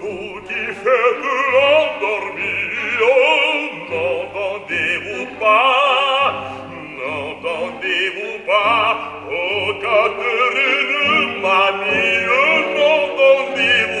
vous qui faites endormir, oh, n'entendez-vous pas, n'entendez-vous pas, oh, Catherine, mamie, oh, n'entendez-vous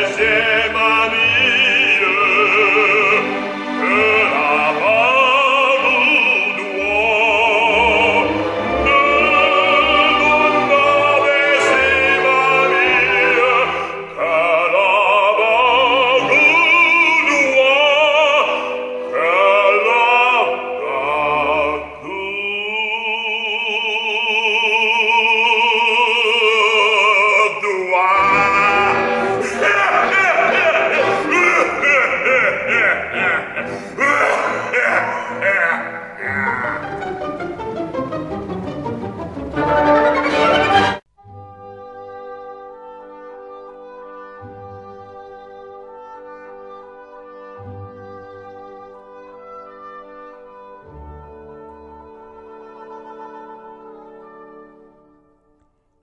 presente.